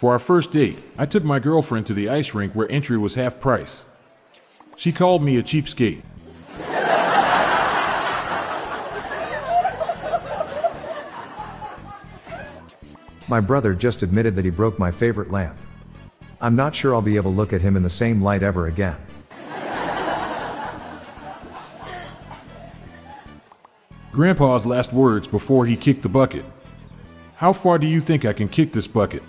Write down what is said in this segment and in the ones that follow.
For our first date, I took my girlfriend to the ice rink where entry was half price. She called me a cheapskate. My brother just admitted that he broke my favorite lamp. I'm not sure I'll be able to look at him in the same light ever again. Grandpa's last words before he kicked the bucket. How far do you think I can kick this bucket?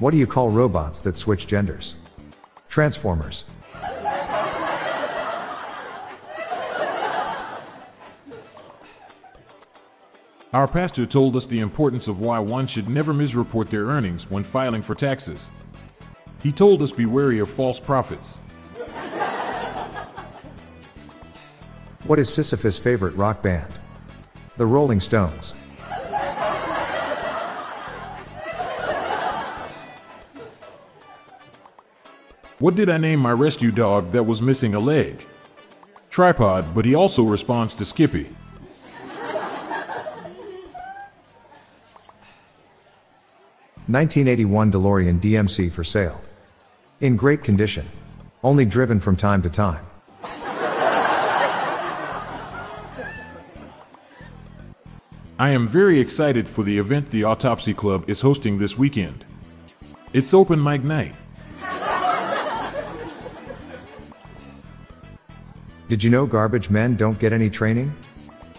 What do you call robots that switch genders? Transformers. Our pastor told us the importance of why one should never misreport their earnings when filing for taxes. He told us be wary of false prophets. What is Sisyphus' favorite rock band? The Rolling Stones. What did I name my rescue dog that was missing a leg? Tripod, but he also responds to Skippy. Nineteen eighty one DeLorean DMC for sale. In great condition. Only driven from time to time. I am very excited for the event the Autopsy Club is hosting this weekend. It's open mic night. Did you know garbage men don't get any training?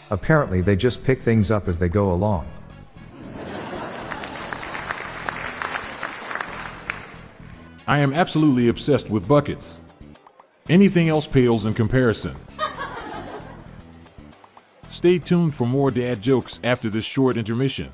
Apparently, they just pick things up as they go along. I am absolutely obsessed with buckets. Anything else pales in comparison. Stay tuned for more dad jokes after this short intermission.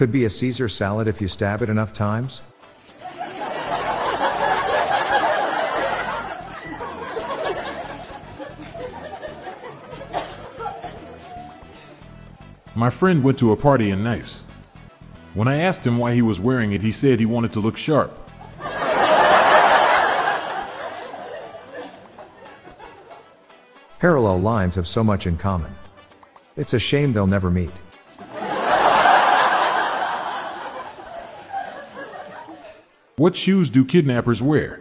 could be a Caesar salad if you stab it enough times? My friend went to a party in Nice. When I asked him why he was wearing it, he said he wanted to look sharp. Parallel lines have so much in common. It's a shame they'll never meet. What shoes do kidnappers wear?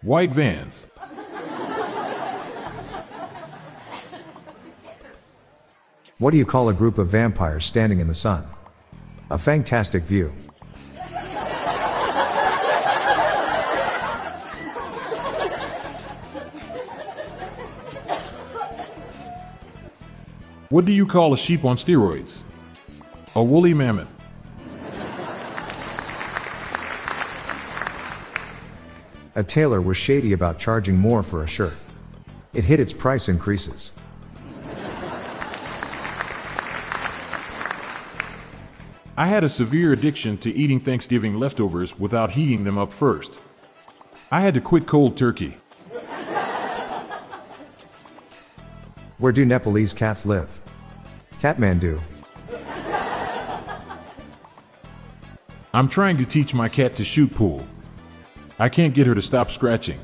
White vans. What do you call a group of vampires standing in the sun? A fantastic view. What do you call a sheep on steroids? A woolly mammoth. A tailor was shady about charging more for a shirt. It hit its price increases. I had a severe addiction to eating Thanksgiving leftovers without heating them up first. I had to quit cold turkey. Where do Nepalese cats live? Kathmandu. I'm trying to teach my cat to shoot pool. I can't get her to stop scratching.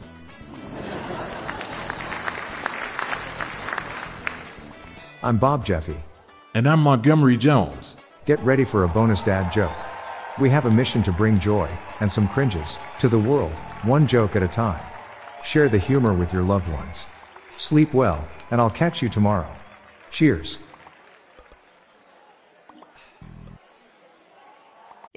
I'm Bob Jeffy. And I'm Montgomery Jones. Get ready for a bonus dad joke. We have a mission to bring joy, and some cringes, to the world, one joke at a time. Share the humor with your loved ones. Sleep well, and I'll catch you tomorrow. Cheers.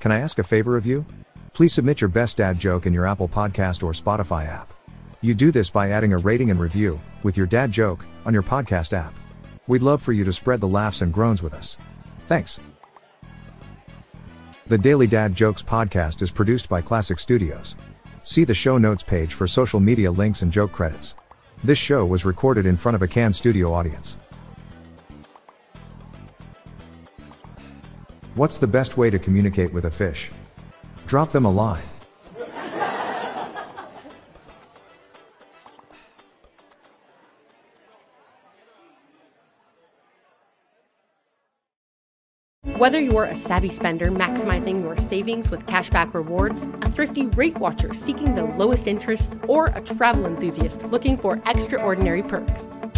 can I ask a favor of you? Please submit your best dad joke in your Apple Podcast or Spotify app. You do this by adding a rating and review, with your dad joke, on your podcast app. We'd love for you to spread the laughs and groans with us. Thanks. The Daily Dad Jokes podcast is produced by Classic Studios. See the show notes page for social media links and joke credits. This show was recorded in front of a Can studio audience. What's the best way to communicate with a fish? Drop them a line. Whether you're a savvy spender maximizing your savings with cashback rewards, a thrifty rate watcher seeking the lowest interest, or a travel enthusiast looking for extraordinary perks,